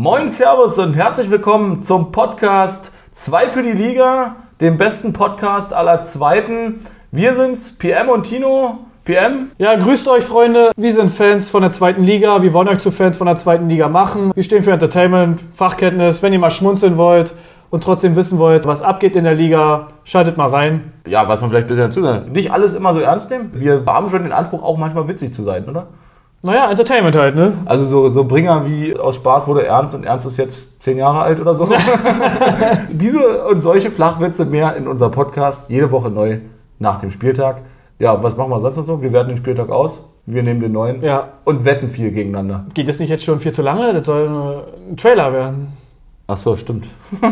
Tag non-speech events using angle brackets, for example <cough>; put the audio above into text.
Moin, Servus und herzlich willkommen zum Podcast 2 für die Liga, dem besten Podcast aller Zweiten. Wir sind's, PM und Tino. PM? Ja, grüßt euch, Freunde. Wir sind Fans von der zweiten Liga. Wir wollen euch zu Fans von der zweiten Liga machen. Wir stehen für Entertainment, Fachkenntnis. Wenn ihr mal schmunzeln wollt und trotzdem wissen wollt, was abgeht in der Liga, schaltet mal rein. Ja, was man vielleicht ein bisschen dazu sagen. Nicht alles immer so ernst nehmen. Wir haben schon den Anspruch, auch manchmal witzig zu sein, oder? Naja, Entertainment halt, ne? Also so, so Bringer wie aus Spaß wurde Ernst und Ernst ist jetzt zehn Jahre alt oder so. <laughs> Diese und solche Flachwitze mehr in unser Podcast, jede Woche neu nach dem Spieltag. Ja, was machen wir sonst noch so? Wir werten den Spieltag aus, wir nehmen den neuen Ja. und wetten viel gegeneinander. Geht das nicht jetzt schon viel zu lange? Das soll ein Trailer werden. Ach so, stimmt. <laughs>